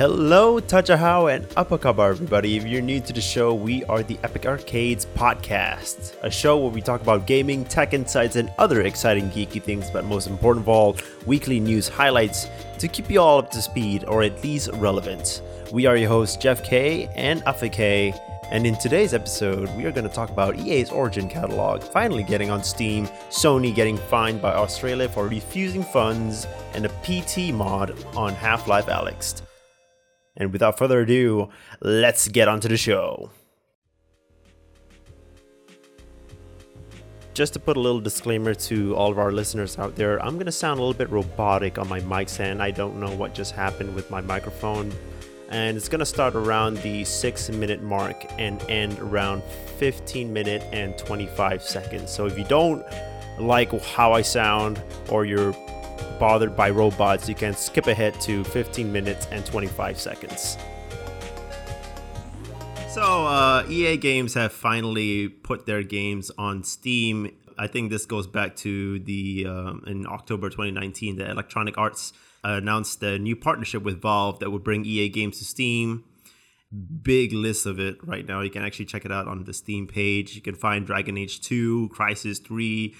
Hello, Tachahow and Apakaba, everybody. If you're new to the show, we are the Epic Arcades Podcast, a show where we talk about gaming, tech insights, and other exciting geeky things, but most important of all, weekly news highlights to keep you all up to speed or at least relevant. We are your hosts, Jeff K and Afe K, and in today's episode, we are going to talk about EA's Origin catalog finally getting on Steam, Sony getting fined by Australia for refusing funds, and a PT mod on Half Life Alyx. And without further ado, let's get onto the show. Just to put a little disclaimer to all of our listeners out there, I'm going to sound a little bit robotic on my mic stand. I don't know what just happened with my microphone. And it's going to start around the 6 minute mark and end around 15 minute and 25 seconds. So if you don't like how I sound or you're bothered by robots, you can skip ahead to 15 minutes and 25 seconds. So, uh, EA Games have finally put their games on Steam. I think this goes back to the um, in October 2019, the Electronic Arts announced a new partnership with Valve that would bring EA games to Steam. Big list of it right now. You can actually check it out on the Steam page. You can find Dragon Age 2, Crysis 3,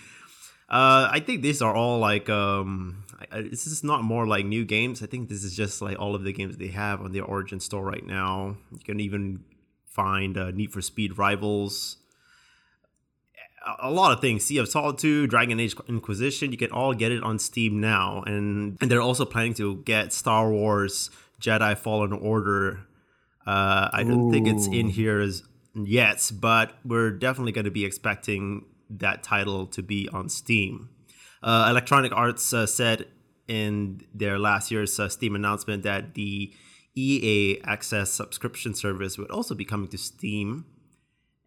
uh, I think these are all like um, this is not more like new games. I think this is just like all of the games they have on their Origin store right now. You can even find uh, Need for Speed Rivals, a lot of things. Sea of Solitude, Dragon Age Inquisition. You can all get it on Steam now, and and they're also planning to get Star Wars Jedi Fallen Order. Uh, I don't Ooh. think it's in here as yet, but we're definitely going to be expecting that title to be on Steam. Uh, Electronic Arts uh, said in their last year's uh, Steam announcement that the EA Access subscription service would also be coming to Steam.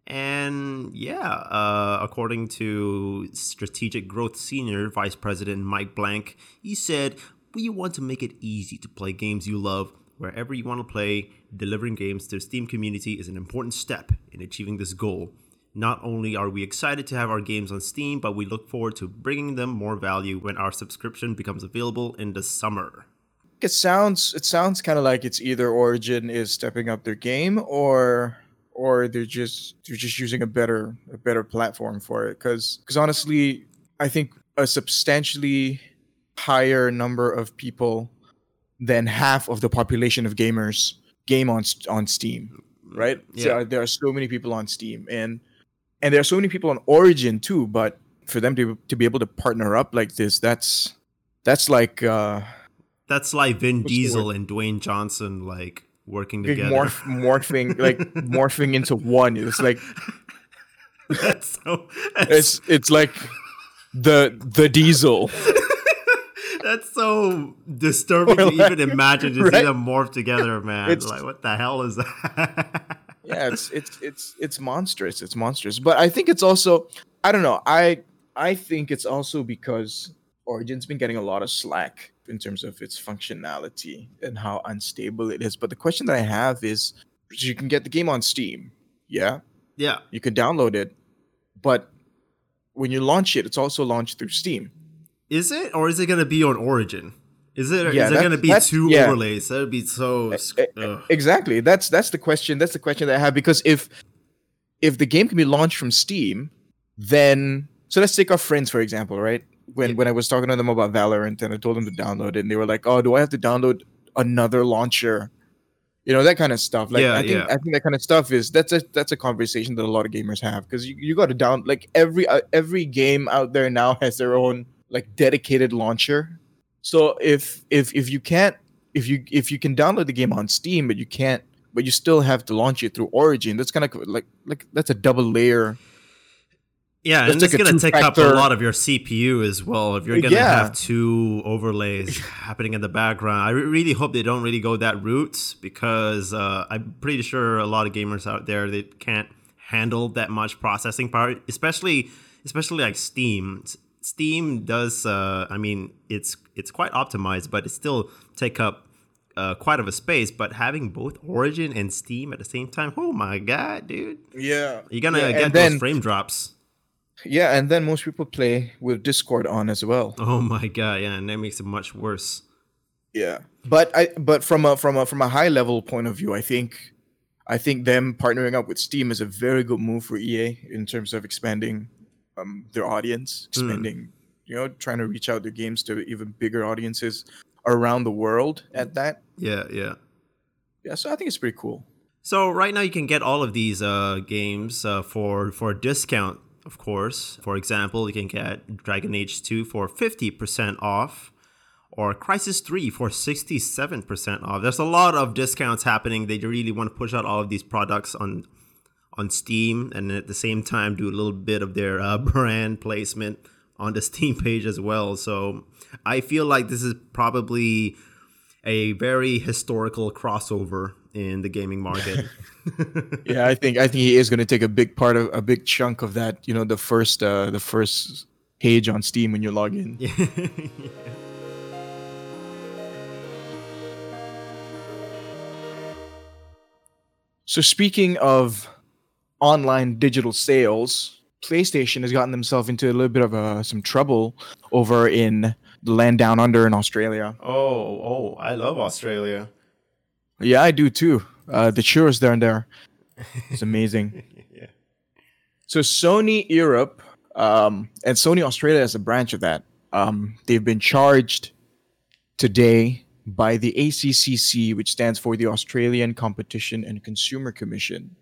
And yeah, uh, according to Strategic Growth Senior Vice President Mike Blank, he said, We want to make it easy to play games you love wherever you want to play. Delivering games to the Steam community is an important step in achieving this goal. Not only are we excited to have our games on Steam, but we look forward to bringing them more value when our subscription becomes available in the summer. It sounds it sounds kind of like it's either Origin is stepping up their game or or they're just they're just using a better a better platform for it cuz cuz honestly, I think a substantially higher number of people than half of the population of gamers game on on Steam, right? Yeah. So there are so many people on Steam and and there are so many people on Origin too. But for them to to be able to partner up like this, that's that's like uh, that's like Vin Diesel and Dwayne Johnson like working together, morph, morphing like morphing into one. It's like that's so. That's... It's it's like the the Diesel. That's so disturbing to even imagine to right? see them morph together, man. It's, like, what the hell is that? Yeah, it's it's it's it's monstrous. It's monstrous. But I think it's also I don't know. I I think it's also because Origin's been getting a lot of slack in terms of its functionality and how unstable it is. But the question that I have is you can get the game on Steam. Yeah. Yeah. You can download it. But when you launch it, it's also launched through Steam. Is it? Or is it going to be on Origin? Is it? Yeah, is there going to be two yeah. overlays? That would be so. Ugh. Exactly. That's that's the question. That's the question that I have because if if the game can be launched from Steam, then so let's take our friends for example, right? When yeah. when I was talking to them about Valorant and I told them to download it, and they were like, "Oh, do I have to download another launcher?" You know that kind of stuff. Like yeah, I think yeah. I think that kind of stuff is that's a that's a conversation that a lot of gamers have because you, you got to down like every uh, every game out there now has their own like dedicated launcher so if if if you can't if you if you can download the game on Steam but you can't but you still have to launch it through Origin, that's kind of like like that's a double layer. Yeah, and it's going to take up a lot of your CPU as well. If you're going to yeah. have two overlays happening in the background, I really hope they don't really go that route because uh, I'm pretty sure a lot of gamers out there they can't handle that much processing power, especially especially like Steam. Steam does. Uh, I mean, it's it's quite optimized, but it still take up uh, quite of a space. But having both Origin and Steam at the same time, oh my god, dude! Yeah, you're gonna yeah, get those frame drops. Yeah, and then most people play with Discord on as well. Oh my god, yeah, and that makes it much worse. Yeah, but I but from a from a from a high level point of view, I think I think them partnering up with Steam is a very good move for EA in terms of expanding um, their audience, Hmm. expanding you know trying to reach out their games to even bigger audiences around the world. At that, Yeah, yeah. yeah, so I think it's pretty cool. So right now you can get all of these uh, games uh, for for a discount, of course. For example, you can get Dragon Age 2 for 50% off or Crysis 3 for 67% off. There's a lot of discounts happening. They really want to push out all of these products on on Steam and at the same time do a little bit of their uh, brand placement on the Steam page as well. So I feel like this is probably a very historical crossover in the gaming market. Yeah, I think I think he is going to take a big part of a big chunk of that. You know, the first uh, the first page on Steam when you log in. So speaking of online digital sales, PlayStation has gotten themselves into a little bit of uh, some trouble over in the land down under in Australia. Oh, oh, I love Australia. Yeah, I do too. Uh, the churros down there, it's amazing. Yeah. So Sony Europe um, and Sony Australia as a branch of that, um, they've been charged today by the ACCC, which stands for the Australian Competition and Consumer Commission.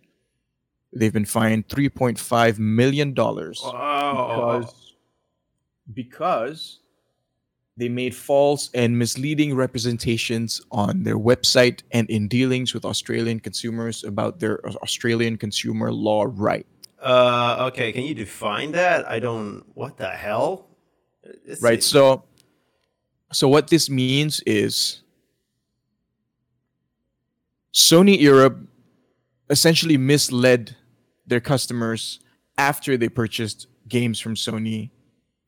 They've been fined 3.5 million dollars Wow. because because they made false and misleading representations on their website and in dealings with Australian consumers about their Australian consumer law right. Uh, okay, can you define that? I don't. What the hell? This Right. is- So so what this means is Sony Europe essentially misled their customers after they purchased games from Sony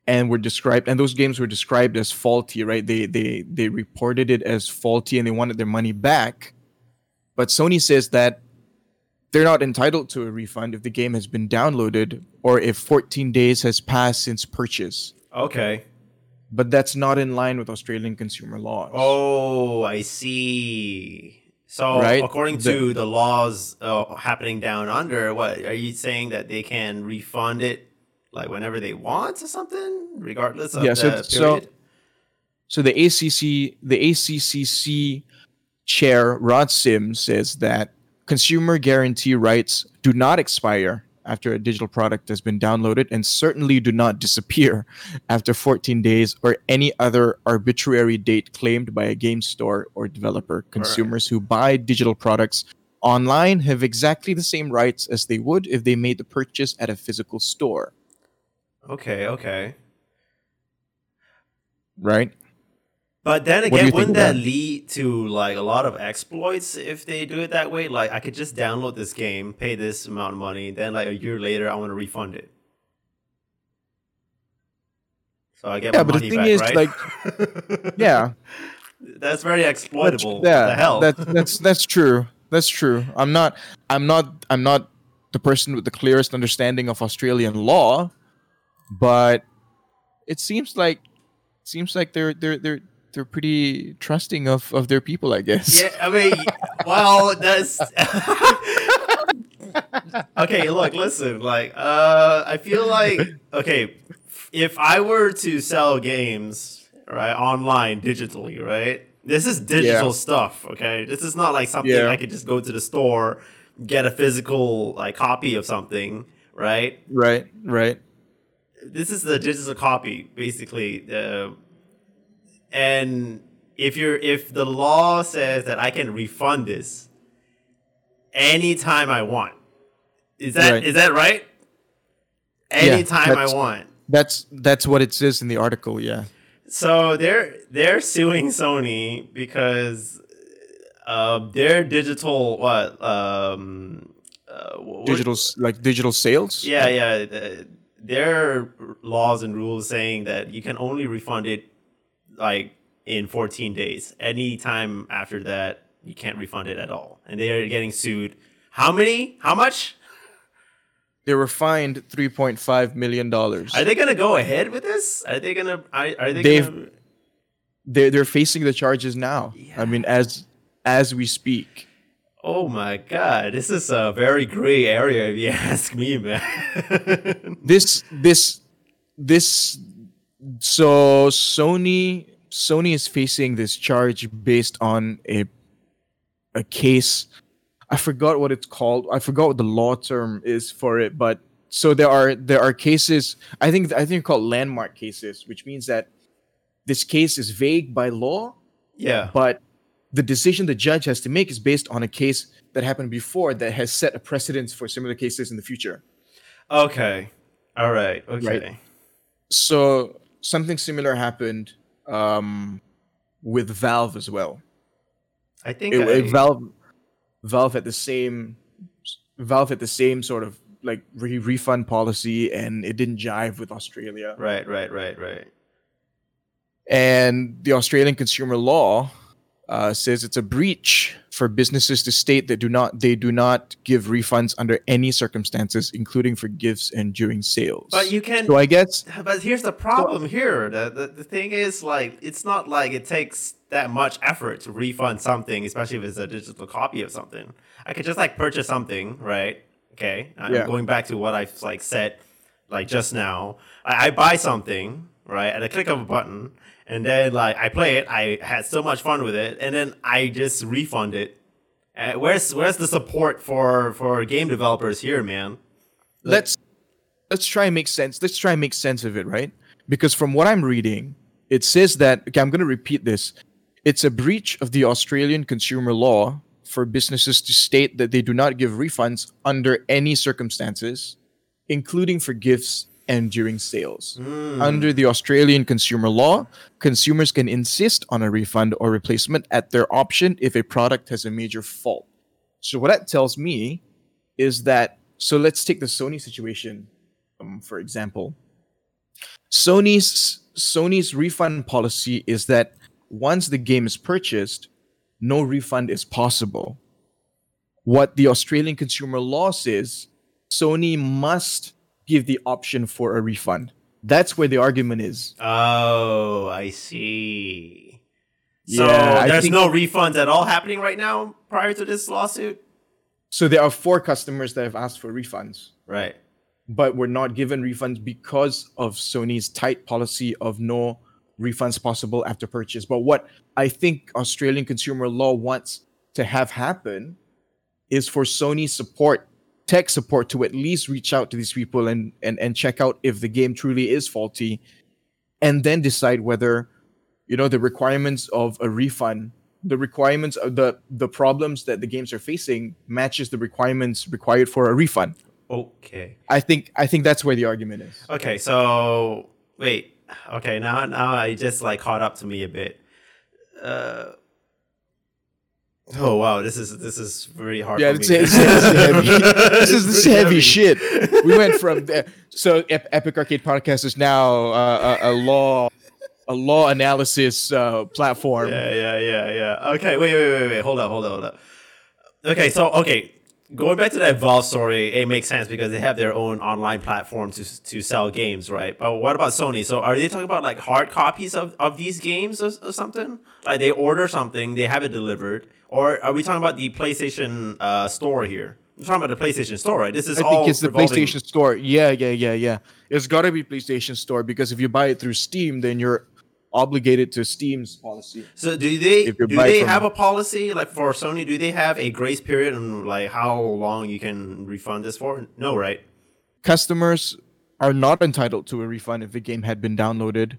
and were described and those games were described as faulty, right? They they they reported it as faulty and they wanted their money back. But Sony says that they're not entitled to a refund if the game has been downloaded or if 14 days has passed since purchase. Okay. But that's not in line with Australian consumer laws. Oh, I see. So, Right? according to the laws uh, happening down under, what are you saying that they can refund it like whenever they want or something, regardless of Yeah, so- the so- period? So the ACC, the ACCC chair Rod Sims says that consumer guarantee rights do not expire after a digital product has been downloaded and certainly do not disappear after 14 days or any other arbitrary date claimed by a game store or developer. Consumers who buy digital products online have exactly the same rights as they would if they made the purchase at a physical store, okay, okay. right? But then again, wouldn't that that? lead to like a lot of exploits if they do it that way? Like I could just download this game, pay this amount of money, then like a year later I want to refund it. So I get Yeah, my but the thing back, is, right? like, Yeah. That's very That's- exploitable. Yeah, the hell? That's that's that's true. That's true. I'm not. I'm not. I'm not the person with the clearest understanding of Australian law, but it seems like seems like they're they're they're they're pretty trusting of of their people. I guess. yeah, I mean, well, that's okay. Look, listen. Like, uh, I feel like okay, if I were to sell games right online digitally, right? This is digital Yeah. stuff. Okay, this is not like something Yeah. I could just go to the store, get a physical like copy of something, right? Right. Right. this is the digital copy basically uh, and if you're if the law says that i can refund this anytime i want is that is Right. that right anytime i want That's that's what it says in the article. Yeah. so they're they're suing sony because uh, their digital what um uh, what- Digital like digital sales. Yeah, yeah. the- There are laws and rules saying that you can only refund it like in 14 days. Any time after that, you can't refund it at all. And they are getting sued. How many? How much? They were fined three point five million dollars. Are they gonna go ahead with this? Are they gonna? Are, are they They've- gonna? they're they're facing the charges now. I mean, as as we speak. Oh my god, this is a very gray area if you ask me, man. This this this so Sony Sony is facing this charge based on a a case. I forgot what it's called. I forgot what the law term is for it, but so there are there are cases. I think I think called landmark cases, which means that this case is vague by law, yeah. but the decision the judge has to make is based on a case that happened before that has set a precedence for similar cases in the future. Okay. All right. Okay. Right. So something similar happened um, with Valve as well. I think It, I, it- Valve Valve had the same Valve had the same sort of like re- refund policy, and it didn't jive with Australia. Right, right, right, right. And the Australian consumer law uh, says it's a breach for businesses to state that do not they do not give refunds under any circumstances, including for gifts and during sales. But you can so I guess But here's the problem here. The, the the thing is like it's not like it takes that much effort to refund something, especially if it's a digital copy of something. I could just like purchase something, right? Okay. I'm Yeah. going back to what I've like said like just now. I, I buy something, right? At a click of a button, and then like I play it, I had so much fun with it, and then I just refund it. Uh, where's where's the support for for game developers here, man? let's let's try and make sense. Let's try and make sense of it, right? Because from what I'm reading, it says that okay, I'm going to repeat this. It's a breach of the Australian consumer law for businesses to state that they do not give refunds under any circumstances, including for gifts and during sales. Under the Australian consumer law, consumers can insist on a refund or replacement at their option if a product has a major fault. So what that tells me is that so let's take the Sony situation um, for example. Sony's Sony's refund policy is that once the game is purchased, no refund is possible. What the Australian consumer law says, Sony must give the option for a refund. That's where the argument is. Oh, I see. So Yeah, there's think- no refunds at all happening right now prior to this lawsuit? So there are four customers that have asked for refunds. Right. but were not given refunds because of Sony's tight policy of no refunds possible after purchase. But what I think Australian consumer law wants to have happen is for Sony support, tech support, to at least reach out to these people and and, and check out if the game truly is faulty, and then decide whether you know the requirements of a refund the requirements of the the problems that the games are facing matches the requirements required for a refund Okay. I think I think that's where the argument is. Okay, so wait. Okay, now now I just like caught up to me a bit. Uh Oh wow, this is this is really hard. Yeah, it's, it's, it's heavy. this is this pretty heavy, shit. We went from there. So Ep- Epic Arcade Podcast is now uh, a, a law a law analysis uh, platform. Yeah, yeah, yeah, yeah. Okay, wait, wait, wait, wait. Hold up, hold up, hold up. Okay, so okay, going back to that Valve story, it makes sense because they have their own online platform to to sell games, right? But what about Sony? So are they talking about like hard copies of, of these games or, or something? Like they order something, they have it delivered, or are we talking about the PlayStation uh, store here? We're talking about the PlayStation store, right? This is I all think it's the PlayStation Store. Yeah, yeah, yeah, yeah. It's got to be PlayStation Store because if you buy it through Steam, then you're obligated to Steam's policy. So do they If do they have a policy like for Sony? Do they have a grace period on like how long you can refund this for? No, right? Customers are not entitled to a refund if the game had been downloaded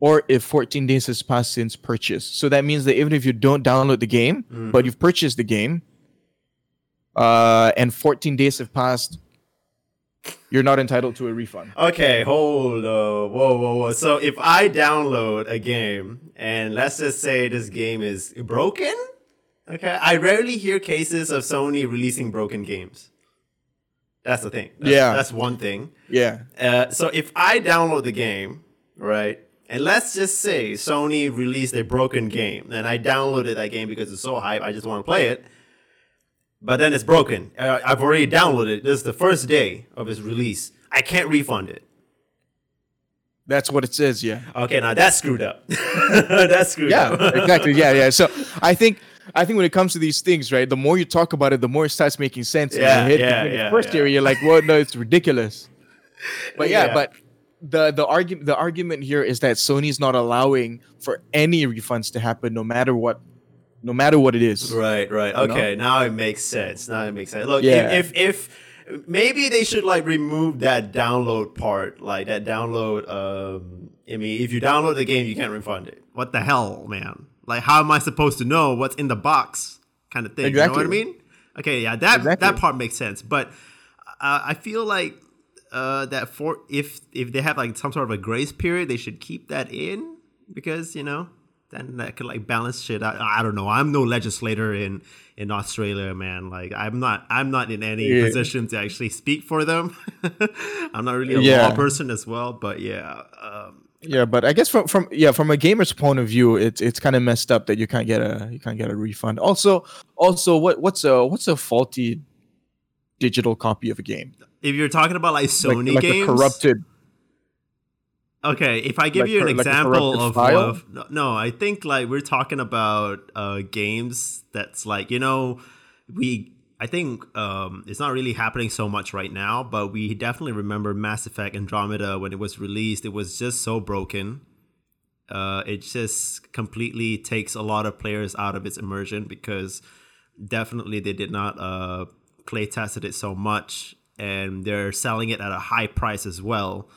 or if 14 days has passed since purchase. So that means that even if you don't download the game, but you've purchased the game, uh, and 14 days have passed, you're not entitled to a refund. Okay, hold on. Whoa, whoa, whoa. So if I download a game and let's just say this game is broken, okay, I rarely hear cases of Sony releasing broken games. That's the thing. That's, Yeah. that's one thing. Yeah. Uh, so if I download the game, right, and let's just say Sony released a broken game, and I downloaded that game because it's so hype, I just want to play it. But then it's broken. Uh, I've already downloaded it. This is the first day of its release. I can't refund it. That's what it says. Yeah. Okay, now that's screwed up. that's screwed Yeah. up. exactly. Yeah. Yeah. So I think I think when it comes to these things, right, the more you talk about it, the more it starts making sense Yeah, in your head. yeah, the yeah, First yeah. year, you're like, well, no, it's ridiculous. But yeah, Yeah. but the the argument the argument here is that Sony's not allowing for any refunds to happen, no matter what, no matter what it is. Right, right. You know? Okay, now it makes sense. Now it makes sense. Look, Yeah. if, if if maybe they should like remove that download part, like that download. Um, I mean, if you download the game, you can't refund it. What the hell, man? Like, how am I supposed to know what's in the box? Kind of thing. Exactly. You know what I mean? Okay, yeah, that Exactly. that part makes sense. But uh, I feel like uh, that for if if they have like some sort of a grace period, they should keep that in because you know then that could like balance shit. out. I don't know. I'm no legislator in in Australia, man. Like I'm not I'm not in any Yeah. position to actually speak for them. I'm not really a Yeah. law person as well, but yeah. Um, Yeah, but I guess from from yeah from a gamer's point of view, it's it's kind of messed up that you can't get a you can't get a refund. Also, also what what's a what's a faulty digital copy of a game? if you're talking about like Like, Sony like games, a corrupted. Okay, if I give Like you an like example of, of no, no, I think like we're talking about uh games that's like you know we I think um it's not really happening so much right now, but we definitely remember Mass Effect Andromeda when it was released. It was just so broken. Uh, it just completely takes a lot of players out of its immersion because definitely they did not uh, play tested it so much and they're selling it at a high price as well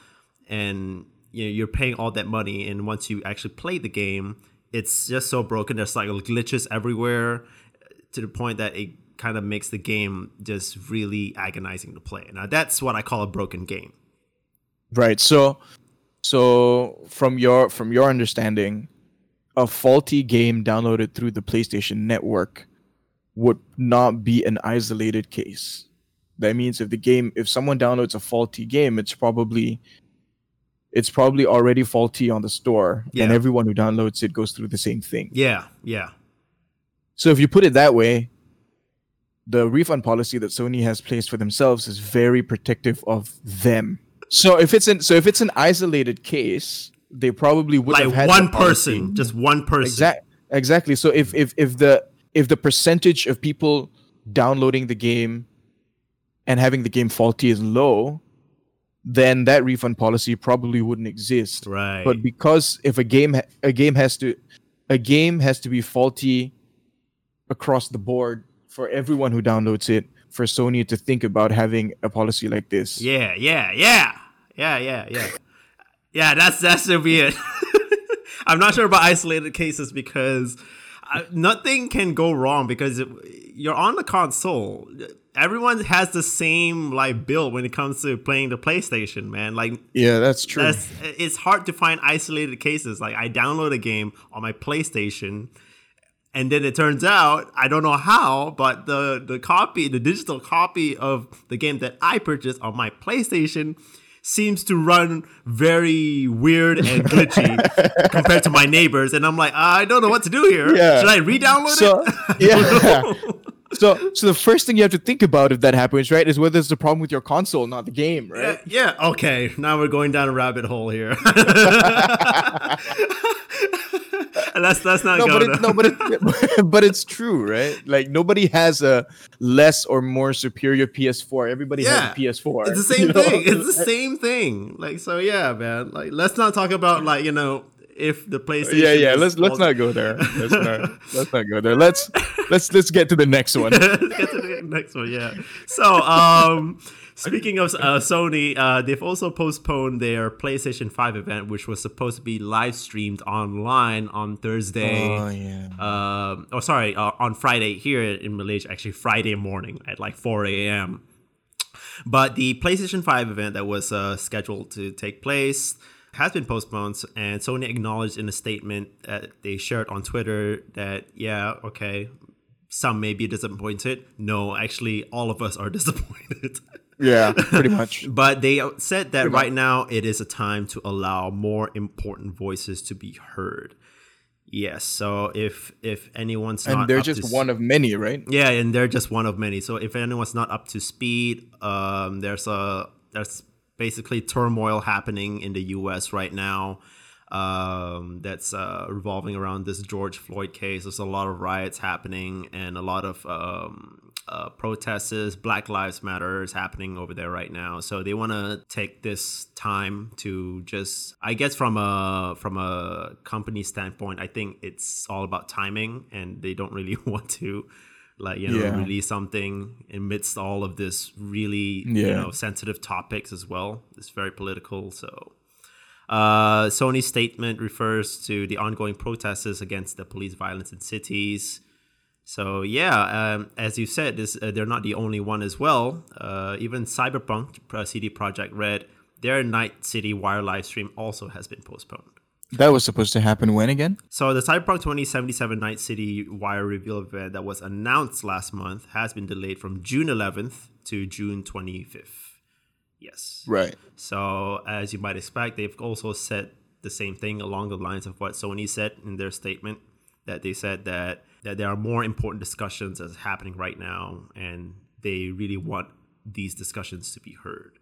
and you know you're paying all that money and once you actually play the game it's just so broken there's like glitches everywhere to the point that it kind of makes the game just really agonizing to play now that's what i call a broken game Right. So, so from your from your understanding, a faulty game downloaded through the PlayStation Network would not be an isolated case. That means if the game, if someone downloads a faulty game, it's probably it's probably already faulty on the store, and everyone who downloads it goes through the same thing. yeah yeah So if you put it that way, the refund policy that Sony has placed for themselves is very protective of them. So if it's an so if it's an isolated case, they probably would like have had one person just one person Exact exactly. So if if if the if the percentage of people downloading the game and having the game faulty is low, then that refund policy probably wouldn't exist. right But because if a game ha- a game has to a game has to be faulty across the board for everyone who downloads it for Sony to think about having a policy like this. Yeah, yeah, yeah, yeah, yeah, yeah. Yeah, that's that should be it. I'm not sure about isolated cases because I, nothing can go wrong because you're on the console. Everyone has the same like build when it comes to playing the PlayStation, man. Like Yeah, that's true. that's it's hard to find isolated cases. Like I download a game on my PlayStation, and then it turns out I don't know how, but the the copy, the digital copy of the game that I purchased on my PlayStation seems to run very weird and glitchy compared to my neighbors and I'm like I don't know what to do here. Yeah. Should I re-download so it? yeah. So so the first thing you have to think about if that happens, right, is whether it's a problem with your console, not the game, right? Yeah, yeah, okay. Now we're going down a rabbit hole here. let's let's not No, but it, no, but it, but it's true, right? Like nobody has a less or more superior PS4. Everybody Yeah. has a PS4. It's the same you know? thing. It's the same thing. Like so, yeah, man. Like let's not talk about like you know if the PlayStation. yeah, yeah. Let's let's not go there. Let's not let's not go there. Let's let's let's get to the next one. Let's get to the next one. Yeah. So, um, speaking of uh, Sony, uh, they've also postponed their PlayStation Five event, which was supposed to be live streamed online on Thursday. Oh yeah. um, oh sorry, uh, on Friday here in Malaysia, actually Friday morning at like 4 a.m. But the PlayStation 5 event that was uh, scheduled to take place has been postponed, and Sony acknowledged in a statement that they shared on Twitter that, yeah, okay, some may be disappointed. No, actually, all of us are disappointed. Yeah, pretty much. But they said that right now it is a time to allow more important voices to be heard. Yes, so if if anyone's not And they're to just s- one of many, right? yeah, and they're just one of many. So if anyone's not up to speed, um, there's a there's basically turmoil happening in the U.S. right now. Um, that's uh, revolving around this George Floyd case. There's a lot of riots happening and a lot of um, uh, protests. Black Lives Matter is happening over there right now. So they want to take this time to just, I guess, from a from a company standpoint, I think it's all about timing, and they don't really want to like you know Yeah. release something amidst all of this really you know sensitive topics as well it's very political so uh, Sony's statement refers to the ongoing protests against the police violence in cities. So yeah, um, as you said, this uh, they're not the only one as well. Uh, even Cyberpunk uh, CD Projekt Red, their Night City Wire live stream also has been postponed. That was supposed to happen when again? So the Cyberpunk 2077 Night City Wire reveal event that was announced last month has been delayed from June 11th to June 25th. Yes. Right. So, as you might expect, they've also said the same thing along the lines of what Sony said in their statement. That they said that that there are more important discussions that's happening right now, and they really want these discussions to be heard.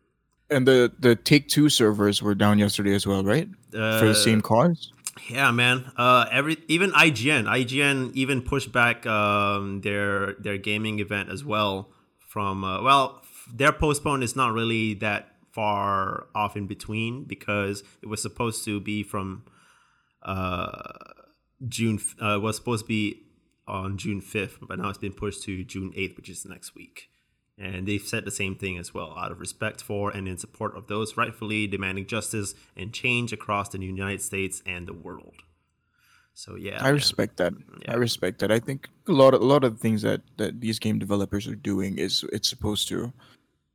And the the Take Two servers were down yesterday as well, right? For the same cause. Yeah, man. Uh, every even IGN, IGN even pushed back um, their their gaming event as well. From uh, well, f- their postpone is not really that far off in between because it was supposed to be from uh, June. f- Uh, it was supposed to be on June fifth, but now it's been pushed to June eighth, which is next week. And they've said the same thing as well, out of respect for and in support of those rightfully demanding justice and change across the United States and the world. So yeah, I respect that. Yeah. I respect that. I think a lot of a lot of the things that that these game developers are doing is it's supposed to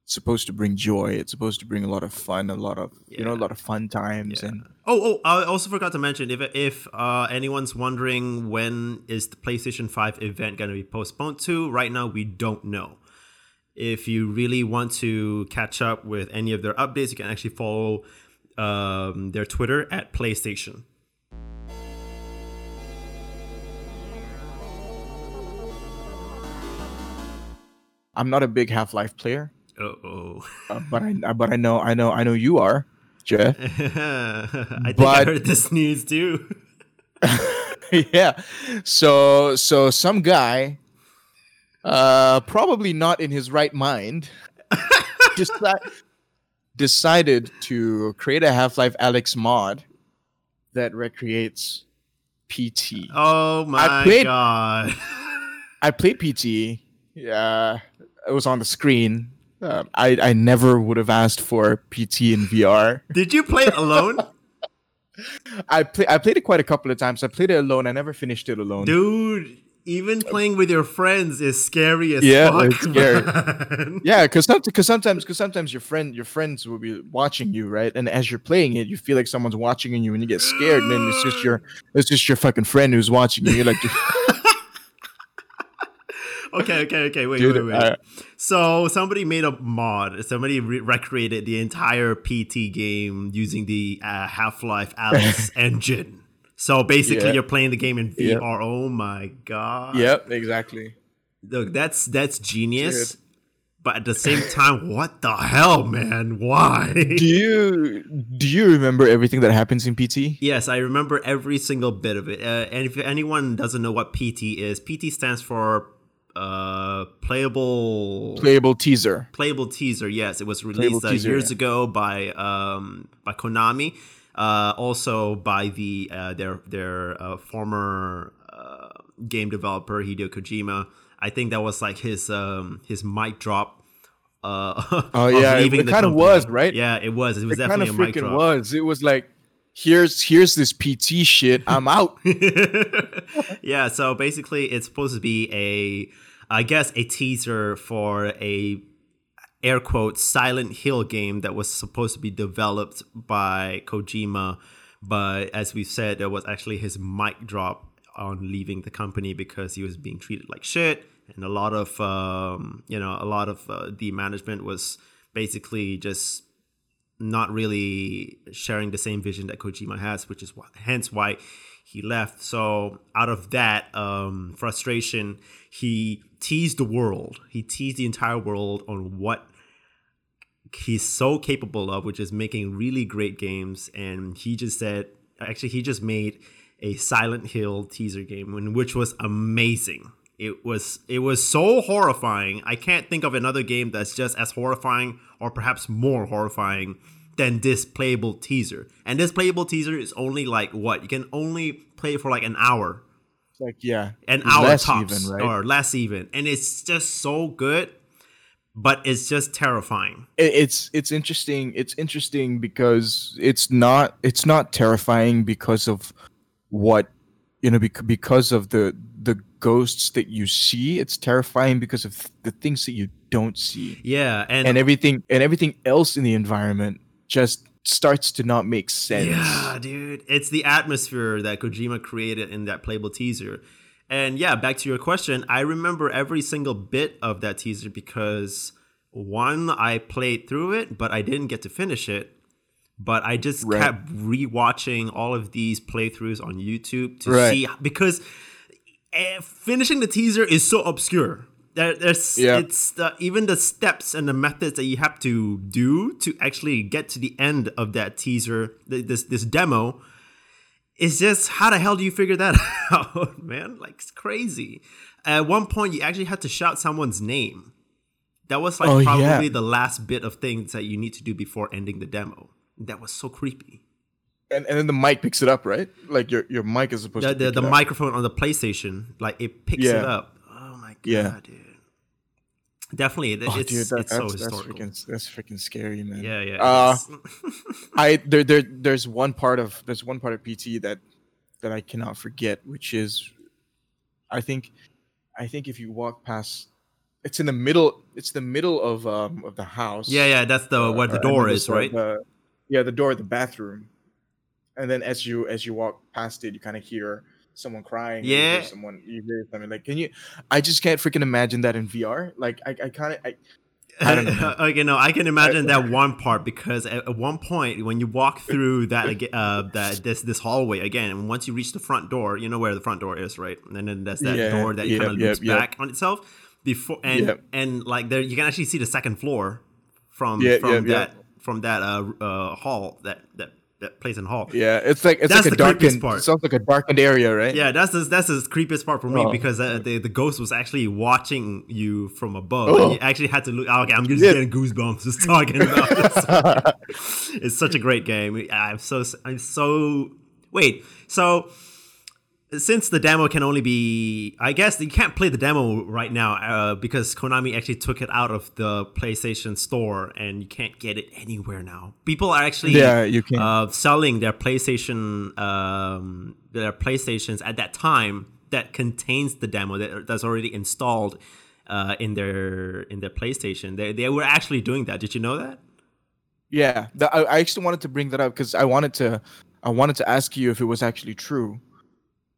it's supposed to bring joy. It's supposed to bring a lot of fun, a lot of you know a lot of fun times Yeah. and Oh, oh! I also forgot to mention if if uh, anyone's wondering when is the PlayStation Five event going to be postponed to, right now we don't know. If you really want to catch up with any of their updates, you can actually follow um, their Twitter at PlayStation. I'm not a big Half Life player, Oh, uh, but I uh, but I know I know I know you are, Jeff. I think I heard this news too. yeah. So so some guy, uh, probably not in his right mind, deci- decided to create a Half Life Alyx mod that recreates PT. Oh my played- god! I played PT. Yeah, it was on the screen. Um, I I never would have asked for PT in VR. Did you play it alone, I play I played it quite a couple of times. I played it alone. I never finished it alone. dude? Even playing with your friends is scary as Yeah, fuck. it's scary. Yeah, because because sometimes because sometimes your friend your friends will be watching you, right? And as you're playing it, you feel like someone's watching you, and you get scared. And then it's just your it's just your fucking friend who's watching you. You're like, okay, okay, okay. Wait, dude, wait, wait. so somebody made a mod. Somebody re- recreated the entire PT game using the uh, Half Life Alyx engine. So basically, Yeah. you're playing the game in VR. Yep. Oh my god! yep, exactly. Look, that's that's genius. Dude. But at the same time, what the hell, man? Why? Do you do you remember everything that happens in PT? Yes, I remember every single bit of it. Uh, and if anyone doesn't know what PT is, PT stands for uh, playable Playable teaser. playable teaser. Yes, it was released uh, teaser, years yeah. ago by um, by Konami. Uh, also by the uh, their their uh, former uh, game developer Hideo Kojima. I think that was like his um, his mic drop. Uh, Oh, yeah, it- it kinda was, right? Yeah, it was. It was It kind definitely of a mic drop. was. It was like, here's here's this PT shit. I'm out. yeah, so basically it's supposed to be a I guess a teaser for a air quote Silent Hill game that was supposed to be developed by Kojima, but as we said, there was actually his mic drop on leaving the company because he was being treated like shit, and a lot of um, you know a lot of uh, the management was basically just not really sharing the same vision that Kojima has, which is wh- hence why he left. So out of that um, frustration, he teased the world. He teased the entire world on what he's so capable of, which is making really great games. And he just said, actually, he just made a Silent Hill teaser game, which was amazing. It was it was so horrifying. I can't think of another game that's just as horrifying or perhaps more horrifying than this playable teaser. And this playable teaser is only like what? You can only play for like an hour. Like yeah. An hour tops even, right? or less even. And it's just so good but it's just terrifying. It's it's interesting. It's interesting because it's not it's not terrifying because of what you know because of the the ghosts that you see. It's terrifying because of the things that you don't see. Yeah, and and everything and everything else in the environment just starts to not make sense. Yeah, dude. It's the atmosphere that Kojima created in that playable teaser. And yeah, back to your question, I remember every single bit of that teaser because one, I played through it, but I didn't get to finish it. But I just right. kept rewatching all of these playthroughs on YouTube to right. see because uh, finishing the teaser is so obscure. There, there's yeah. it's the, even the steps and the methods that you have to do to actually get to the end of that teaser, this this demo it's just how the hell do you figure that out, man? Like it's crazy. At one point, you actually had to shout someone's name. That was like oh, probably yeah. the last bit of things that you need to do before ending the demo. That was so creepy. And, and then the mic picks it up, right? Like your, your mic is supposed the, to. The, the microphone on the PlayStation, like it picks yeah. it up. Oh my god, yeah. dude! Definitely, oh, it's, dude, that, it's that's, so. That's freaking, that's freaking scary, man. Yeah, yeah. Uh, I there, there there's one part of there's one part of PT that that I cannot forget, which is, I think, I think if you walk past, it's in the middle. It's the middle of um of the house. Yeah, yeah. That's the uh, where the door is, right? The, yeah, the door of the bathroom. And then as you as you walk past it, you kind of hear someone crying. Yeah. someone you hear something like, can you? I just can't freaking imagine that in VR. Like I, I kind of I. I don't know. okay, no, I can imagine that one part because at, one point when you walk through that uh that this this hallway again, and once you reach the front door, you know where the front door is, right? And then there's that yeah, door that yep, kind of loops yep, back on itself before, and and like there you can actually see the second floor from from that from that uh, uh hall that that that plays in Hall. Yeah, it's like it's that's like a darkened part. sounds like a darkened area, right? Yeah, that's the, that's the creepiest part for me oh. because uh, the the ghost was actually watching you from above. Oh. You actually had to look. Oh, okay, I'm just yeah. getting goosebumps just talking about this. it's such a great game. I'm so I'm so wait. So since the demo can only be i guess you can't play the demo right now uh, because konami actually took it out of the playstation store and you can't get it anywhere now. People are actually yeah, you can. Uh, selling their playstation um, their playstations at that time that contains the demo that, that's already installed uh, in their in their playstation. They, they were actually doing that. Did you know that? Yeah the, I, I actually wanted to bring that up because i wanted to i wanted to ask you if it was actually true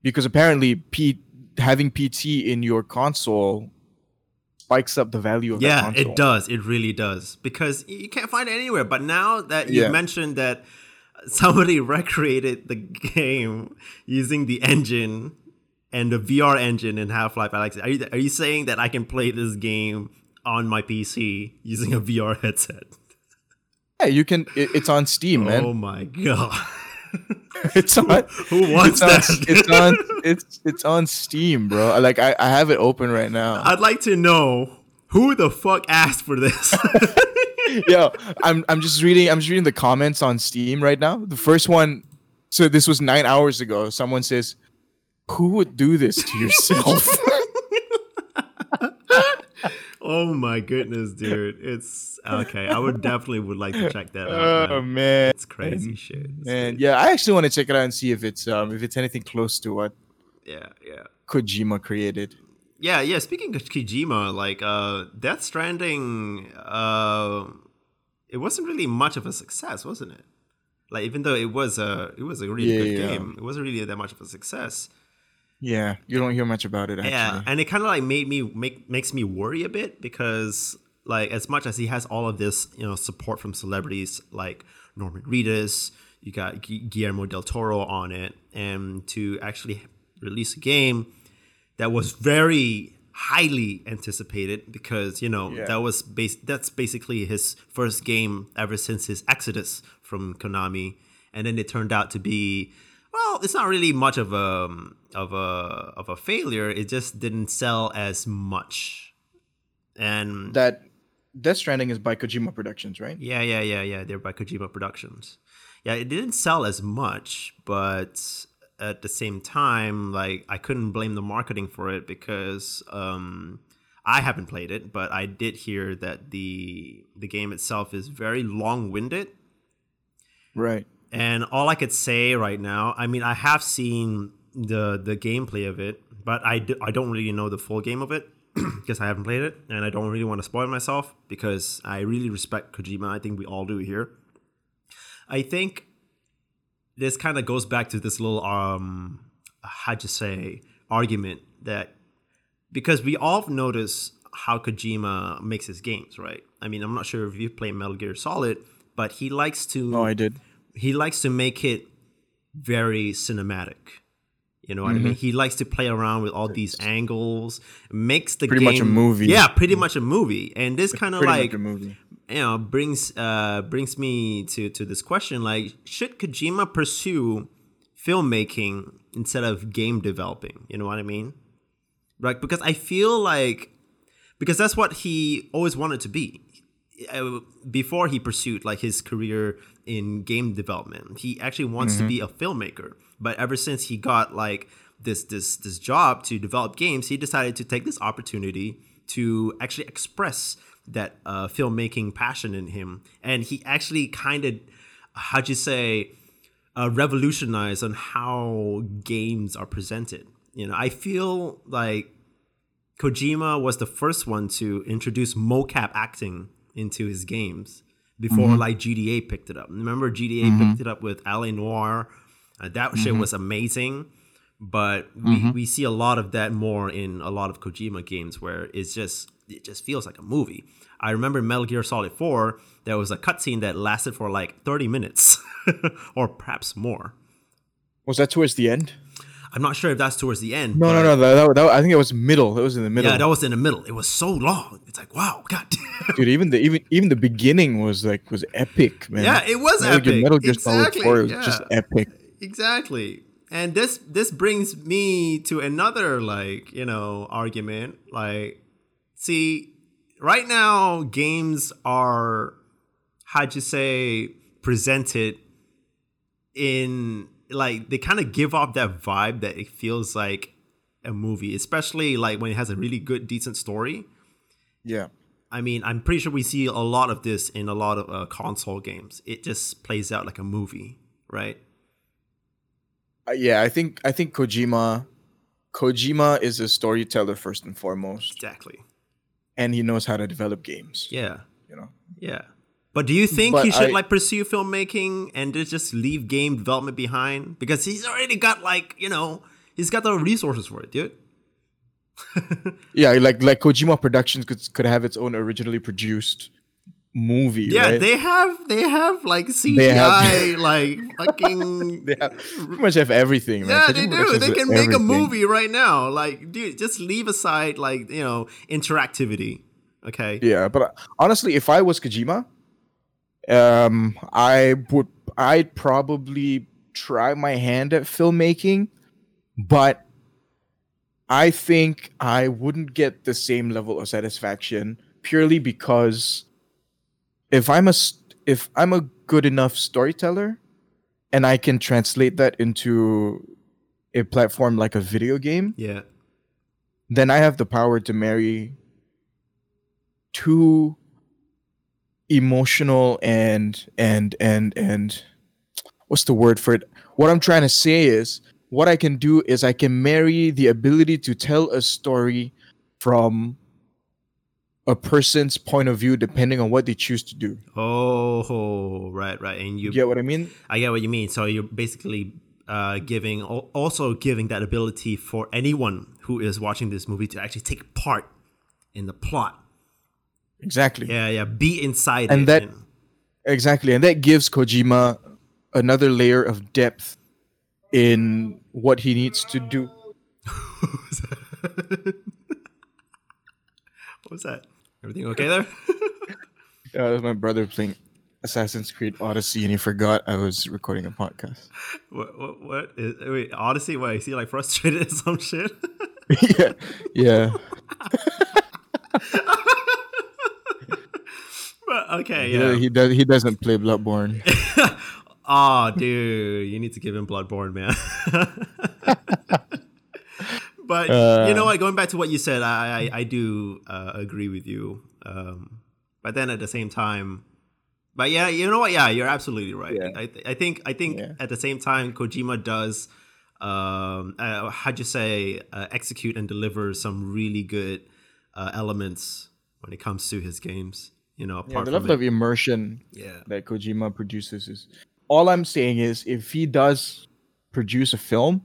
because apparently P- having PT in your console spikes up the value of yeah, it does. It really does because you can't find it anywhere. But now that you yeah. mentioned that somebody recreated the game using the engine and the VR engine in Half Life Alyx, are you, are you saying that I can play this game on my PC using a VR headset? Yeah, you can. It, it's on Steam, man. Oh my god. it's on. Who wants it's that? It's on. It's it's on Steam, bro. Like I, I have it open right now. I'd like to know who the fuck asked for this. Yo, I'm I'm just reading. I'm just reading the comments on Steam right now. The first one. So this was nine hours ago. Someone says, "Who would do this to yourself?" Oh my goodness, dude! It's okay. I would definitely would like to check that out. Oh man, man. it's crazy shit. It's man, crazy. yeah, I actually want to check it out and see if it's um if it's anything close to what yeah yeah Kojima created. Yeah, yeah. Speaking of Kojima, like uh, Death Stranding, uh, it wasn't really much of a success, wasn't it? Like even though it was a it was a really yeah, good yeah. game, it wasn't really that much of a success. Yeah, you don't hear much about it. Actually. Yeah, and it kind of like made me make makes me worry a bit because like as much as he has all of this you know support from celebrities like Norman Reedus, you got Guillermo del Toro on it, and to actually release a game that was very highly anticipated because you know Yeah. that was base that's basically his first game ever since his exodus from Konami, and then it turned out to be well, it's not really much of a of a of a failure. It just didn't sell as much, and That Death Stranding is by Kojima Productions, right? yeah, yeah, yeah, yeah. They're by Kojima Productions. Yeah, it didn't sell as much, but at the same time, like I couldn't blame the marketing for it because um, I haven't played it, but I did hear that the the game itself is very long winded. Right. And all I could say right now, I mean, I have seen the the gameplay of it, but I, do, I don't really know the full game of it because I haven't played it, and I don't really want to spoil myself because I really respect Kojima. I think we all do here. I think this kind of goes back to this little um how'd you say argument that because we all notice how Kojima makes his games, right? I mean, I'm not sure if you play Metal Gear Solid, but he likes to Oh, I did. He likes to make it very cinematic. You know what I mean? He likes to play around with all these angles, makes the game Pretty game much a movie. Yeah, pretty much a movie. And this kind of like a movie. you know brings uh brings me to to this question like should Kojima pursue filmmaking instead of game developing? You know what I mean? Like because I feel like because that's what he always wanted to be before he pursued like his career in game development he actually wants to be a filmmaker. But ever since he got like this this this job to develop games he decided to take this opportunity to actually express that uh, filmmaking passion in him. And he actually kind of how'd you say uh, revolutionize on how games are presented. You know i feel like Kojima was the first one to introduce mocap acting into his games before mm-hmm. like GTA picked it up. Remember GTA mm-hmm. picked it up with LA Noire. Uh, that shit mm-hmm. was amazing. But we, we see a lot of that more in a lot of Kojima games where it's just it just feels like a movie. I remember Metal Gear Solid 4, there was a cutscene that lasted for like 30 minutes or perhaps more. Was that towards the end? I'm not sure if that's towards the end. No, no, no. That, that, that- I think it was middle. It was in the middle. Yeah, that was in the middle. It was so long. It's like, wow, god. damn. Dude, even the even even the beginning was like was epic, man. Yeah, it was Metal Gear- epic. Metal Gear Solid Exactly, 4 was yeah. just epic. exactly. And this this brings me to another like, you know, argument. Like, see, right now games are how'd you say presented in like they kind of give off that vibe that it feels like a movie, especially like when it has a really good, decent story. Yeah. I mean, I'm pretty sure we see a lot of this in a lot of uh, console games. It just plays out like a movie, right? Uh, yeah, I think I think Kojima Kojima is a storyteller first and foremost, Exactly. and he knows how to develop games. Yeah. You know. Yeah. But do you think But he should I- like pursue filmmaking and just- leave game development behind? Because he's already got like, you know, he's got the resources for it, dude. Yeah, like like Kojima Productions could could have its own originally produced movie. Yeah, right? they have they have like CGI They have- like fucking They have, pretty much have everything. Man. Yeah, Kojima they do. They can make a movie right now. Like, dude, just leave aside like, you know, interactivity. Okay. Yeah, but uh, honestly, if I was Kojima, um, I would I'd probably try my hand at filmmaking, but I think I wouldn't get the same level of satisfaction purely because if I'm a if I'm a good enough storyteller and I can translate that into a platform like a video game, Yeah. then I have the power to marry two emotional and and and and what's the word for it? What I'm trying to say is what I can do is I can marry the ability to tell a story from a person's point of view depending on what they choose to do. Oh, right, right. And you, You get what I mean? I get what you mean. So you're basically uh, giving, also giving that ability for anyone who is watching this movie to actually take part in the plot. Exactly. Yeah, yeah. Be inside And it. that- Exactly. And that gives Kojima another layer of depth in what he needs to do. What was that? Everything okay there? Yeah, that was my brother playing Assassin's Creed Odyssey, and he forgot I was recording a podcast. what? What? what is, wait, Odyssey? What? Is he like frustrated or some shit? yeah, yeah. okay, Yeah, yeah. he does. He doesn't play Bloodborne. oh, dude, you need to give him Bloodborne, man. but you know what? Going back to what you said, I I, I do uh, agree with you. Um, but then at the same time, but yeah, you know what? Yeah, you're absolutely right. Yeah. I, I think I think Yeah. at the same time, Kojima does. Um, uh, how'd you say? Uh, execute and deliver some really good uh, elements when it comes to his games. You know, Yeah, the level of immersion yeah, that Kojima produces is. All I'm saying is, if he does produce a film,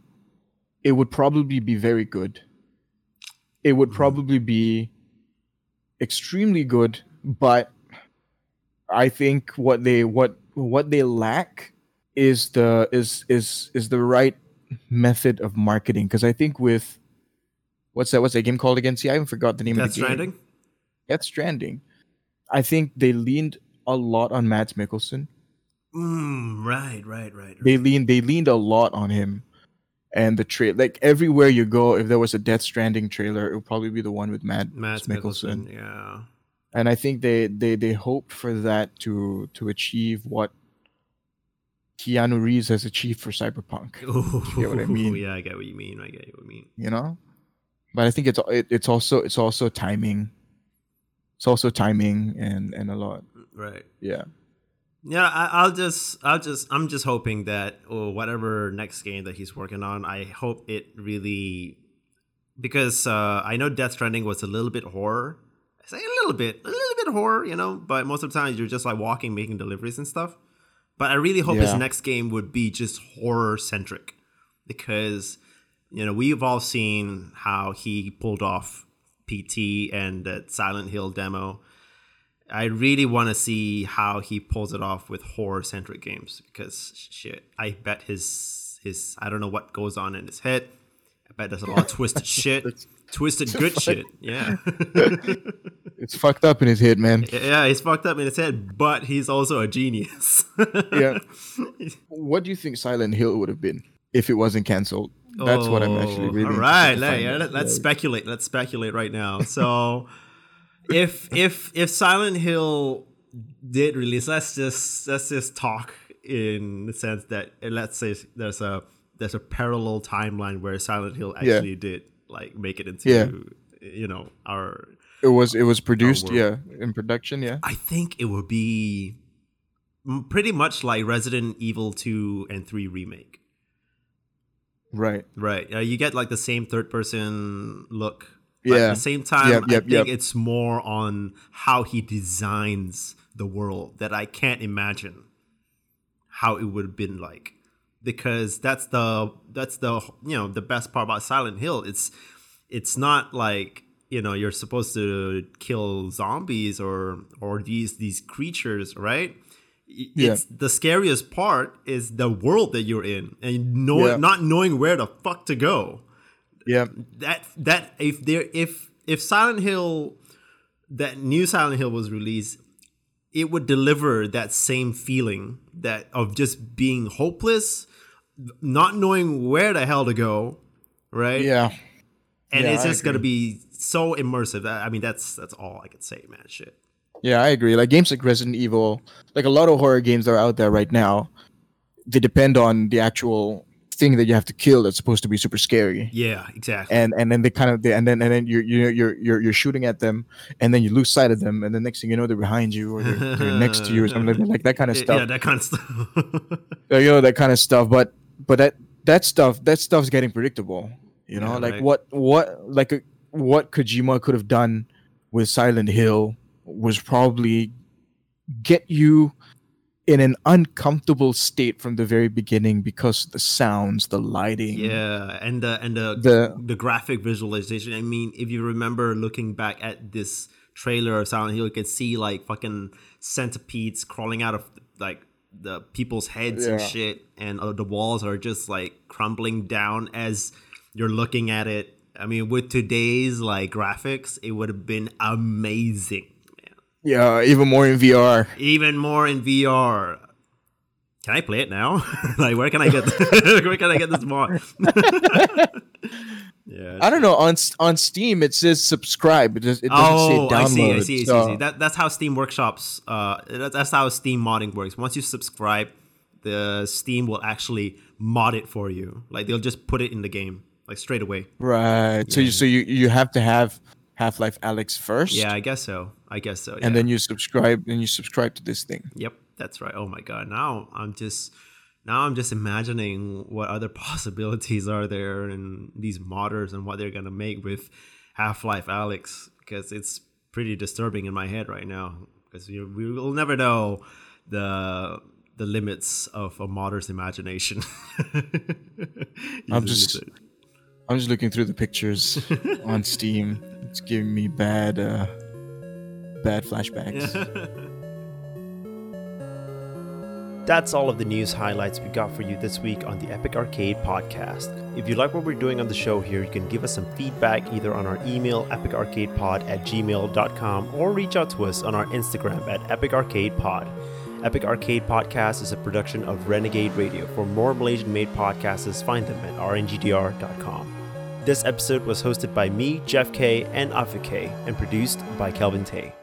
it would probably be very good. It would Mhm. probably be extremely good, but I think what they what what they lack is the is is is the right method of marketing. Because I think with what's that what's that game called again? See, I even forgot the name Death of the game. Stranding. Death Stranding. I think they leaned a lot on Mads Mikkelsen. Mm, right, right, right. right. They leaned they leaned a lot on him. And the trail like everywhere you go, if there was a Death Stranding trailer, it would probably be the one with Mads, Matt Mikkelsen. Mikkelsen. Yeah. And I think they, they they hoped for that to to achieve what Keanu Reeves has achieved for Cyberpunk. Ooh, get what I mean? Yeah, I get what you mean. I get what you mean. You know? But I think it's it, it's also it's also timing. It's also timing and and a lot. Right. Yeah. Yeah, I, I'll just, I'll just, I'm just hoping that, or whatever next game that he's working on, I hope it really, because uh, I know Death Stranding was a little bit horror. I say a little bit, a little bit horror, you know, but most of the time you're just like walking, making deliveries and stuff. But I really hope his next game would be just horror centric, because you know we've all seen how he pulled off PT and that Silent Hill demo. I really want to see how he pulls it off with horror centric games because shit, I bet his his I don't know what goes on in his head. I bet there's a lot of twisted shit, twisted good shit. Yeah, It's fucked up in his head, man. yeah, he's fucked up in his head, but he's also a genius. Yeah. What do you think Silent Hill would have been if it wasn't canceled? That's what I'm actually Oh, really. All right, let, yeah, let, let's Like, speculate. Let's speculate right now. So, if if if Silent Hill did release, let's just let's just talk in the sense that let's say there's a there's a parallel timeline where Silent Hill Yeah. actually did like make it into Yeah. you know our. It was it was produced, yeah, in production, yeah. I think it would be pretty much like Resident Evil two and three remake. Right. Right. Uh, you get like the same third person look. But Yeah. at the same time, Yep, I think yep. it's more on how he designs the world that I can't imagine how it would have been like. Because that's the that's the you know the best part about Silent Hill. It's it's not like you know you're supposed to kill zombies or or these these creatures, right? I- Yeah. It's the scariest part is the world that you're in and know, Yeah. not knowing where the fuck to go Yeah. that that if there if if Silent Hill that new Silent Hill was released, it would deliver that same feeling that of just being hopeless, not knowing where the hell to go, right? Yeah. and yeah, it's just gonna be so immersive. I mean, that's that's all I could say, man. Shit. Yeah, I agree. Like games like Resident Evil, like a lot of horror games that are out there right now, they depend on the actual thing that you have to kill that's supposed to be super scary. Yeah, exactly. And and then they kind of they, and then and then you're you're you're you're you're shooting at them and then you lose sight of them and the next thing you know they're behind you or they're, they're next to you or something like that, like that kind of stuff. yeah, that kind of stuff. Uh, you know that kind of stuff but but that that stuff that stuff's getting predictable you know Yeah, like right. what what like a, what kojima could have done with silent hill was probably get you in an uncomfortable state from the very beginning because the sounds the lighting Yeah, and the and the, The- the graphic visualization. I mean, if you remember looking back at this trailer of Silent Hill, you can see like fucking centipedes crawling out of like the people's heads and shit, and uh, the walls are just like crumbling down as you're looking at it. I mean, with today's like graphics, it would have been amazing. Yeah, even more in VR. Even more in VR. Can I play it now? like, where can I get where can I get this mod? yeah, I don't know. On on Steam, it says subscribe. It, does, it doesn't oh, say download. I see. I see. So. I see, That, that's how Steam Workshops. Uh, that's how Steam modding works. Once you subscribe, the Steam will actually mod it for you. Like they'll just put it in the game like straight away. Right. Yeah. So you so you you have to have Half Life Alyx first. Yeah, I guess so. I guess so. Yeah. And then you subscribe and you subscribe to this thing. Yep, that's right. Oh my god. Now I'm just now I'm just imagining what other possibilities are there and these modders and what they're gonna make with Half Life Alyx because it's pretty disturbing in my head right now because we will never know the the limits of a modder's imagination. I'm just I'm just looking through the pictures on Steam. It's giving me bad uh bad flashbacks. That's all of the news highlights we got for you this week on the Epic Arcade podcast. If you like what we're doing on the show here, you can give us some feedback either on our email, epicarcadepod at gmail.com, or reach out to us on our Instagram at epicarcadepod. Epic Arcade Podcast is a production of Renegade Radio. For more Malaysian made podcasts, find them at rngdr.com. This episode was hosted by me, Jeff K, and Afi K, and produced by Kelvin Tay.